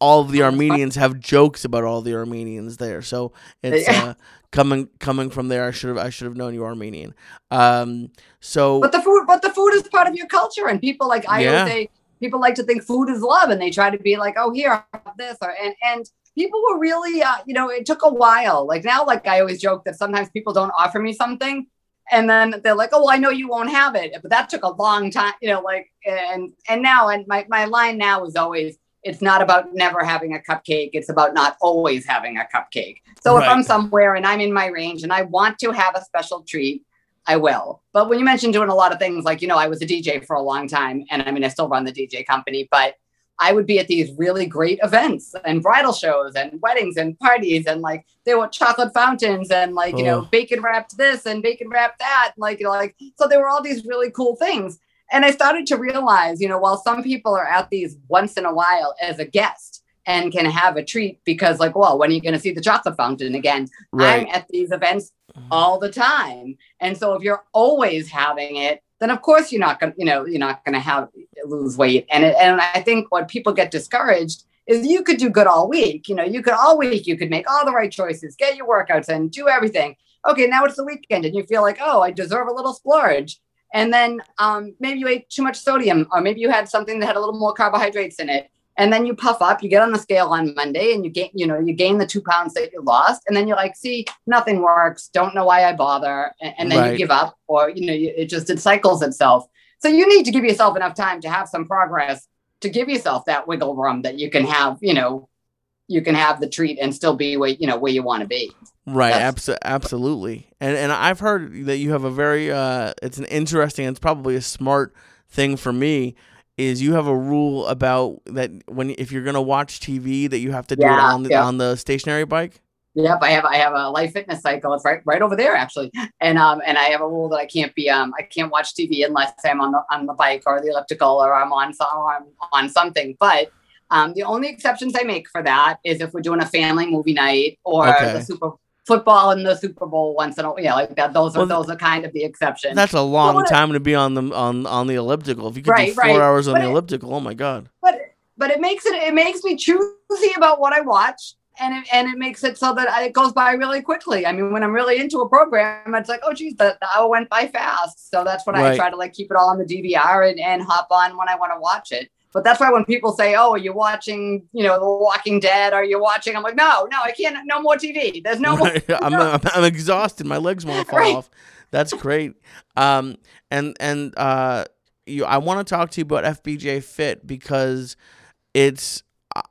all of the Armenians have jokes about all the Armenians there. So it's *laughs*
Yeah.
uh, coming coming from there. I should have I should have known you were Armenian. Um, so
But the food, but the food is part of your culture, and people like I
Yeah.
say, people like to think food is love, and they try to be like, oh, here, have this, or and and people were really, uh, you know, it took a while. Like now, like I always joke that sometimes people don't offer me something, and then they're like, oh, well, I know you won't have it, but that took a long time, you know, like and and now, and my my line now is always. It's not about never having a cupcake. It's about not always having a cupcake. So if I'm somewhere and I'm in my range and I want to have a special treat, I will. But when you mentioned doing a lot of things, like, you know, I was a DJ for a long time, and I mean, I still run the DJ company, but I would be at these really great events and bridal shows and weddings and parties, and like there were chocolate fountains and like, you know,
Oh.
bacon wrapped this and bacon wrapped that. Like, you know, like, so there were all these really cool things. And I started to realize, you know, while some people are at these once in a while as a guest and can have a treat because, like, well, when are you going to see the chocolate fountain again?
right,
I'm at these events mm-hmm. all the time. And so if you're always having it, then of course you're not gonna, you know, you're not gonna have lose weight. And it, and I think what people get discouraged is you could do good all week. You know, you could all week, you could make all the right choices, get your workouts and do everything. Okay, now it's the weekend and you feel like, oh, I deserve a little splurge. And then um, maybe you ate too much sodium, or maybe you had something that had a little more carbohydrates in it. And then you puff up, you get on the scale on Monday and you gain, you know, you gain the two pounds that you lost. And then you're like, see, nothing works. Don't know why I bother. And, and then
Right.
you give up or, you know, you, it just, it cycles itself. So you need to give yourself enough time to have some progress to give yourself that wiggle room that you can have, you know, you can have the treat and still be where, you know, where you want to be.
right, abso- absolutely. And and I've heard that you have a very uh, it's an interesting, it's probably a smart thing for me. Is you have a rule about that when if you're gonna watch TV that you have to do it on the
yeah.
on the stationary bike.
Yep, I have I have a life fitness cycle. It's right right over there actually, and um and I have a rule that I can't be um I can't watch TV unless I'm on the on the bike or the elliptical or I'm on some or I'm on something. But um the only exceptions I make for that is if we're doing a family movie night or
Okay.
the Super football and the Super Bowl once in a yeah like that. Those are those are kind of the exceptions.
That's a long time to be on the on on the elliptical. If you could do four
right.
hours on
But
the
it-
elliptical, oh my god.
but but it makes it it makes me choosy about what I watch. And it, and it makes it so that I, it goes by really quickly. I mean, when I'm really into a program, it's like, oh, geez, the, the hour went by fast. So that's when
Right.
I try to like keep it all on the DVR and, and hop on when I want to watch it. But that's why when people say, "Oh, are you watching, you know, The Walking Dead? Are you watching?" I'm like, "No, no, I can't. No more TV. There's no *laughs* more."
I'm, I'm I'm exhausted. My legs want to *laughs* fall
Right.
off. That's great. Um, and and uh, you, I want to talk to you about FBJ Fit because it's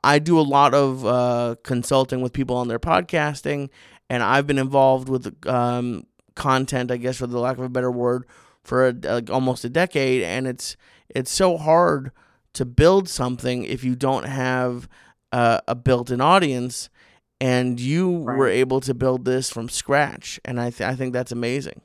I do a lot of uh, consulting with people on their podcasting, and I've been involved with um, content, I guess, for the lack of a better word, for a, like almost a decade, and it's it's so hard to build something if you don't have uh, a built-in audience. And you
Right.
were able to build this from scratch, and I th- I think that's amazing.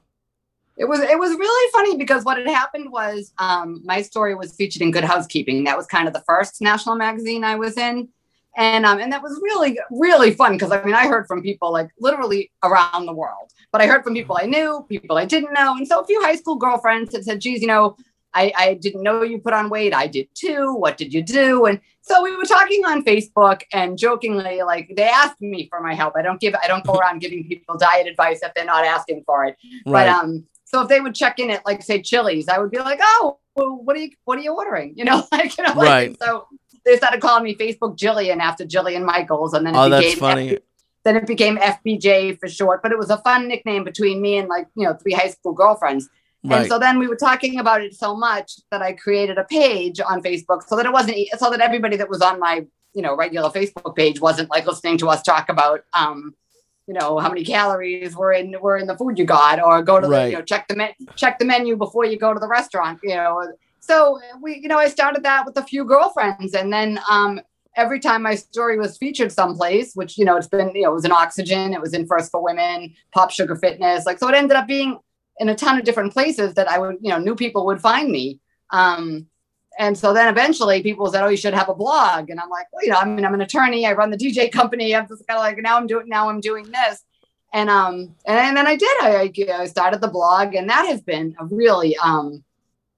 It was it was really funny because what had happened was um, my story was featured in Good Housekeeping. That was kind of the first national magazine I was in, and um, and that was really really fun because I mean I heard from people like literally around the world, but I heard from people I knew, people I didn't know, and so a few high school girlfriends had said, "Geez, you know." I, I didn't know you put on weight. I did too. What did you do? And so we were talking on Facebook and jokingly, like they asked me for my help. I don't give, I don't go around giving people diet advice if they're not asking for it.
Right.
But um, so if they would check in at like say Chili's, I would be like, oh, well, what are you what are you ordering? You know, *laughs* like you know, like,
Right.
So they started calling me Facebook Jillian after Jillian Michaels, and then it
Oh, that's
became
funny.
FB then it became FBJ for short. But it was a fun nickname between me and like you know three high school girlfriends. And so then we were talking about it so much that I created a page on Facebook so that it wasn't so that everybody that was on my you know regular Facebook page wasn't like listening to us talk about um you know how many calories were in were in the food you got or go to the you know check the men- check the menu before you go to the restaurant you know. So we you know I started that with a few girlfriends and then um every time my story was featured someplace which you know it's been you know it was in Oxygen it was in First for Women Pop Sugar Fitness like so it ended up being in a ton of different places that I would, you know, new people would find me. Um, and so then eventually people said, "Oh, you should have a blog." And I'm like, "Well, you know, I mean, I'm an attorney. I run the DJ company. I'm just kind of like now I'm doing now I'm doing this." And um, and, then I did. I, I started the blog, and that has been a really um,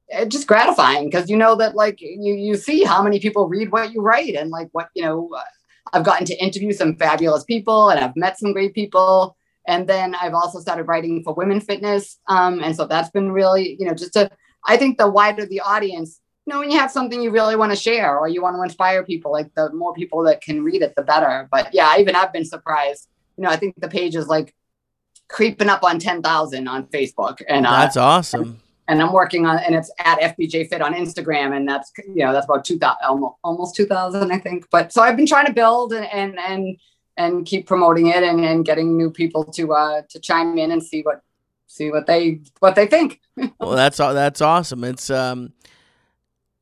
eh, just gratifying because you know that like you you see how many people read what you write and like what you know. uh, I've gotten to interview some fabulous people, and I've met some great people. And then I've also started writing for women fitness. Um, and so that's been really, you know, just to, I think the wider the audience, you know, when you have something you really want to share or you want to inspire people, like the more people that can read it, the better. But yeah, even I've been surprised. You know, I think the page is like creeping up on 10,000 on Facebook. And, uh,
That's awesome.
and I'm working on, and it's at FBJ Fit on Instagram, and that's you know that's about two thousand, almost, almost two thousand, I think. But so I've been trying to build and and and and keep promoting it and, and getting new people to uh to chime in and see what see what they what they think. *laughs*
well, that's that's awesome. It's um,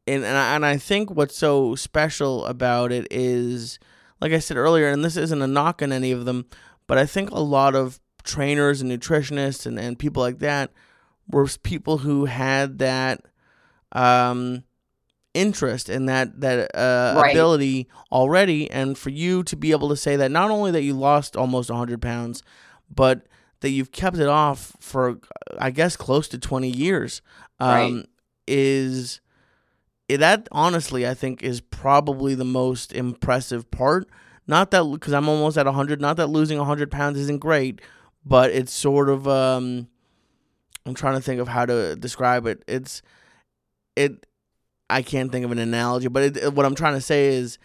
and and I, and I think what's so special about it is, like I said earlier, and this isn't a knock on any of them, but I think a lot of trainers and nutritionists and, and people like that were people who had that um interest and that that uh,
Right.
ability already and for you to be able to say that not only that you lost almost 100 pounds but that you've kept it off for i guess close to 20 years um,
Right.
is eh, that honestly i think is probably the most impressive part not that because i'm almost at 100 not that losing 100 pounds isn't great but it's sort of um i'm trying to think of how to describe it it's it i can't think of an analogy but it, what i'm trying to say is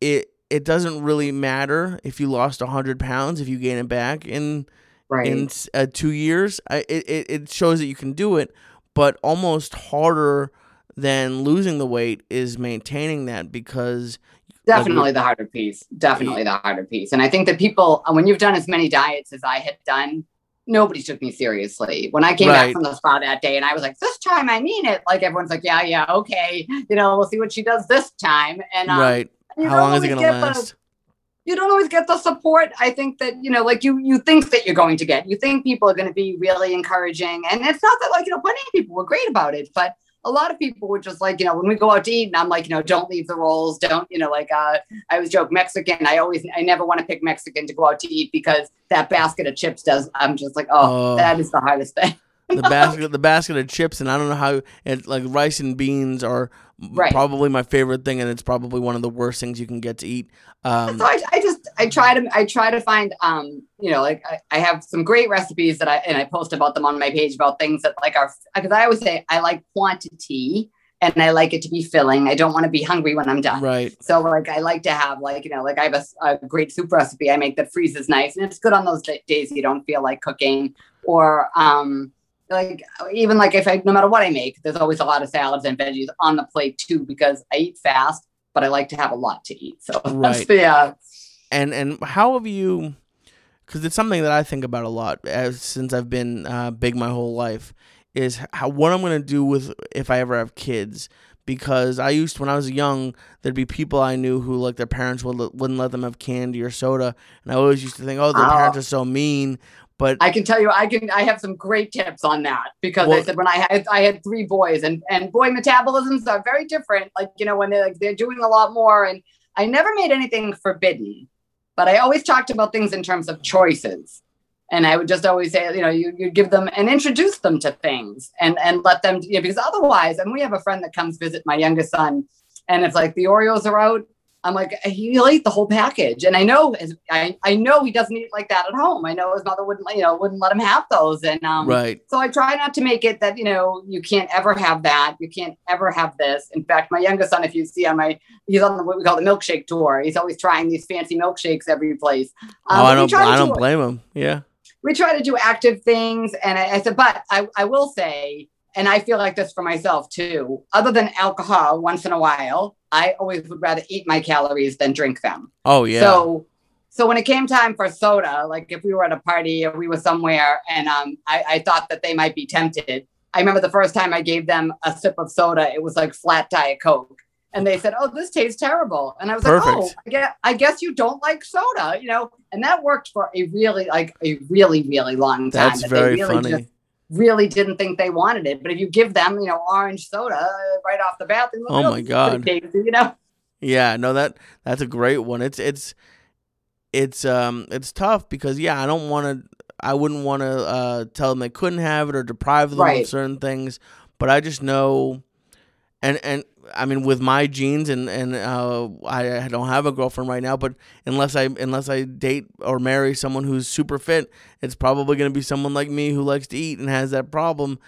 it it doesn't really matter if you lost 100 pounds if you gain it back in
Right.
in uh, two years. I, it, it shows that you can do it, but almost harder than losing the weight is maintaining that because
Definitely the harder piece. Definitely the harder piece. And I think that people, when you've done as many diets as I had done, nobody took me seriously. When I came
Right.
back from the spa that day and I was like, this time I mean it, like everyone's like, yeah, yeah, okay. You know, we'll see what she does this time. And um,
right,
you
how
don't
long is it
always
gonna
get the-
last?
you don't always get the support i think that you know like you you think that you're going to get you think people are going to be really encouraging and it's not that like you know plenty of people were great about it but a lot of people would just like you know when we go out to eat and i'm like you know don't leave the rolls don't you know like uh i always joke mexican i always i never want to pick mexican to go out to eat because that basket of chips does i'm just like oh,
Oh.
that is the hardest thing
the basket the basket of chips and I don't know how it like rice and beans are
Right.
probably my favorite thing and it's probably one of the worst things you can get to eat. Um,
so I, I just I try to I try to find um you know like I, I have some great recipes that I and I post about them on my page about things that like are because I always say I like quantity and I like it to be filling. I don't want to be hungry when I'm done.
right.
So like I like to have like you know like I have a great soup recipe I make that freezes nice and it's good on those days you don't feel like cooking or um like even like if I no matter what I make there's always a lot of salads and veggies on the plate too because I eat fast but I like to have a lot to eat so *laughs*
Right.
yeah
And and how have you because it's something that I think about a lot as, since I've been uh, big my whole life is how what I'm gonna do with if I ever have kids. Because I used when I was young, there'd be people I knew who like their parents would wouldn't let them have candy or soda, and I always used to think, oh, their
Oh.
parents are so mean. But
I can tell you, I can. I have some great tips on that because I said when I had I had three boys and and boy metabolisms are very different. Like you know when they're like they're doing a lot more, and I never made anything forbidden, but I always talked about things in terms of choices. And I would just always say, you know, you you give them and introduce them to things and and let them, you know, because otherwise, and we have a friend that comes visit my youngest son, and it's like the Oreos are out. I'm like, he'll eat the whole package. And I know his, I, I know he doesn't eat like that at home. I know his mother wouldn't, you know, wouldn't let him have those. And um,
right,
so I try not to make it that, you know, you can't ever have that. You can't ever have this. In fact, my youngest son, if you see on my, he's on the, what we call the milkshake tour. He's always trying these fancy milkshakes every place. Um,
oh, I don't I
do
don't blame him. Yeah,
we try to do active things. And I, I said, but I, I will say, and I feel like this for myself too, other than alcohol once in a while, I always would rather eat my calories than drink them.
oh yeah,
So, so when it came time for soda, like if we were at a party or we were somewhere and um, I, I thought that they might be tempted, I remember the first time I gave them a sip of soda, it was like flat Diet Coke. And they said, "Oh, this tastes terrible," and I was like, "Oh,
Perfect.
I guess, I guess you don't like soda, you know." And that worked for a really, like, a really, really long time.
that's
that
very
they really
funny.
just really didn't think they wanted it. But if you give them, you know, orange soda uh, right off the bat, they're like,
Oh my God.
pretty tasty," you know.
Yeah, no that that's a great one. It's it's it's um it's tough because yeah, I don't want to I wouldn't want to uh tell them they couldn't have it or deprive them
Right.
of certain things, but I just know and and I mean with my genes and and uh I don't have a girlfriend right now, but unless I unless I date or marry someone who's super fit, it's probably going to be someone like me who likes to eat and has that problem.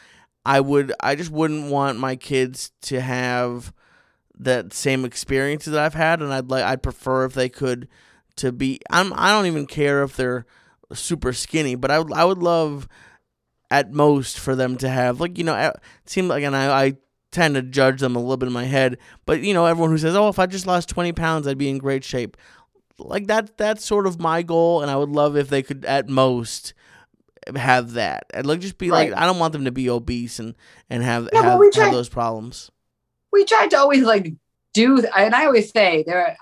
I would I just wouldn't want my kids to have that same experience that I've had, and I'd like I'd prefer if they could to be. I'm I don't even care if they're super skinny, but I would I would love at most for them to have like you know it seemed like and I I tend to judge them a little bit in my head, but you know everyone who says oh if I just lost twenty pounds I'd be in great shape, like that that's sort of my goal, and I would love if they could at most have that. And like just be like, I don't want them to be obese and and have
No,
have,
we
have those problems.
we tried to always like do and i always say there are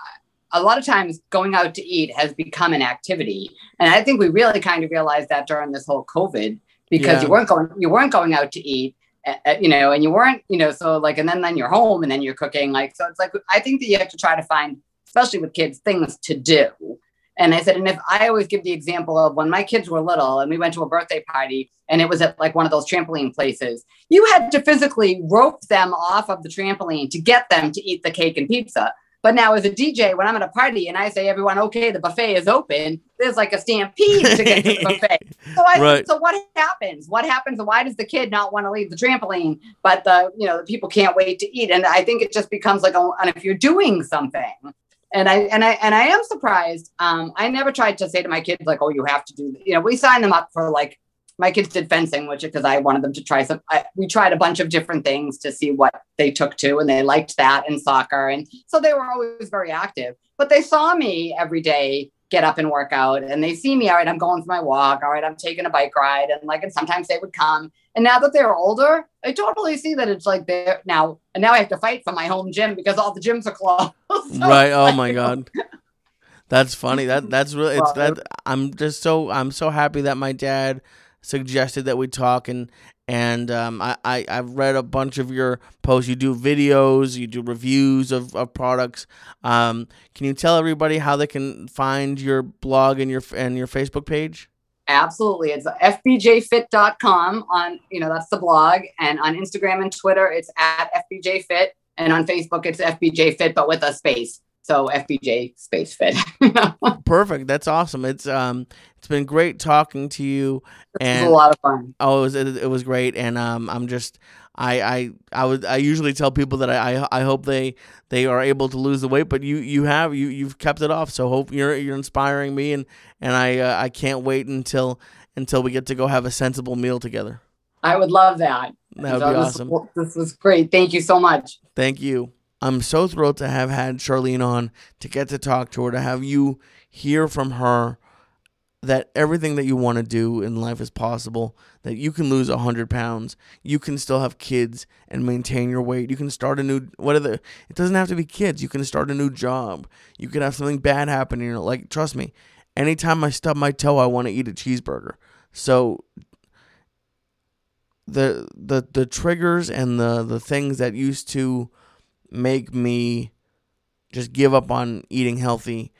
a lot of times going out to eat has become an activity. And i think we really kind of realized that during this whole covid because
Yeah.
you weren't going you weren't going out to eat Eh, eh, you know and you weren't you know so like and then then you're home and then you're cooking like so it's like i think that you have to try to find especially with kids things to do and I said, and if I always give the example of when my kids were little and we went to a birthday party and it was at like one of those trampoline places, you had to physically rope them off of the trampoline to get them to eat the cake and pizza. But now, as a DJ, when I'm at a party and I say, everyone, okay, the buffet is open, there's like a stampede to get to the *laughs* buffet. So, I,
Right.
so what happens? What happens? Why does the kid not want to leave the trampoline, but the you know the people can't wait to eat? And I think it just becomes like, a, and if you're doing something, and I and I and I am surprised. Um, I never tried to say to my kids like, "Oh, you have to do." You know, we sign them up for like my kids did fencing, which because I wanted them to try some. I, we tried a bunch of different things to see what they took to, and they liked that and soccer, and so they were always very active. But they saw me every day get up and work out, and they see me. All right, I'm going for my walk. All right, I'm taking a bike ride, and like, and sometimes they would come. And now that they're older, I totally see that it's like they're now. And now I have to fight for my home gym because all the gyms are closed. *laughs* So
right oh
like,
my god that's funny that that's really it's that i'm just so i'm so happy that my dad suggested that we talk and and um, I, I i've read a bunch of your posts you do videos you do reviews of, of products um, can you tell everybody how they can find your blog and your and your facebook page
Absolutely. It's fbjfit.com on, you know, that's the blog. And on Instagram and Twitter, it's at fbjfit. And on Facebook, it's fbjfit, but with a space. So fbj space fit. *laughs*
perfect that's awesome it's um it's been great talking to you
It's a lot of fun.
Oh, it was, it, it was great, and um, I'm just I I I would I usually tell people that I, I I hope they they are able to lose the weight, but you you have you you've kept it off. So hope you're you're inspiring me, and and I uh, I can't wait until until we get to go have a sensible meal together.
I would love that.
That would
So
be
this-
awesome.
This was great. Thank you so much.
Thank you. I'm so thrilled to have had Charlene on to get to talk to her, to have you hear from her. that everything that you want to do in life is possible, that you can lose 100 pounds, you can still have kids and maintain your weight. You can start a new, what are the, it doesn't have to be kids. You can start a new job. You can have something bad happen. You know, like, trust me, anytime I stub my toe, I want to eat a cheeseburger. So the, the, the triggers and the, the things that used to make me just give up on eating healthy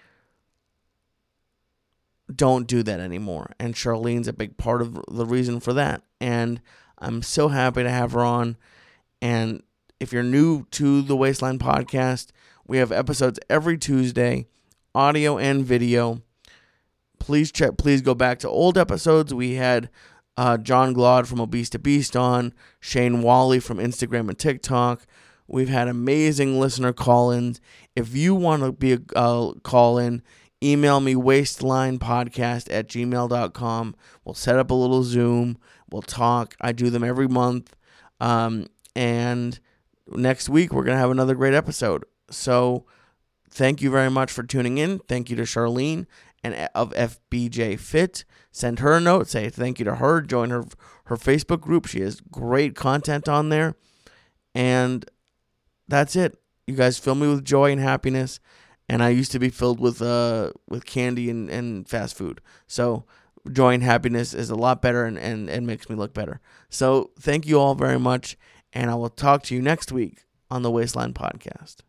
don't do that anymore. And Charlene's a big part of the reason for that. And I'm so happy to have her on. And if you're new to the Waistline podcast, we have episodes every Tuesday, audio and video. Please check. Please go back to old episodes. We had uh, John Glaude from Obese to Beast on, Shane Wally from Instagram and TikTok. We've had amazing listener call-ins. If you want to be a uh, call-in, email me waistlinepodcast at gmail.com. We'll set up a little Zoom. We'll talk. I do them every month. Um, and next week, we're going to have another great episode. So thank you very much for tuning in. Thank you to Charlene and of FBJ Fit. Send her a note. Say thank you to her. Join her her Facebook group. She has great content on there. And that's it. You guys fill me with joy and happiness and I used to be filled with uh with candy and, and fast food. So joy and happiness is a lot better and, and, and makes me look better. So thank you all very much, and I will talk to you next week on the Waistline Podcast.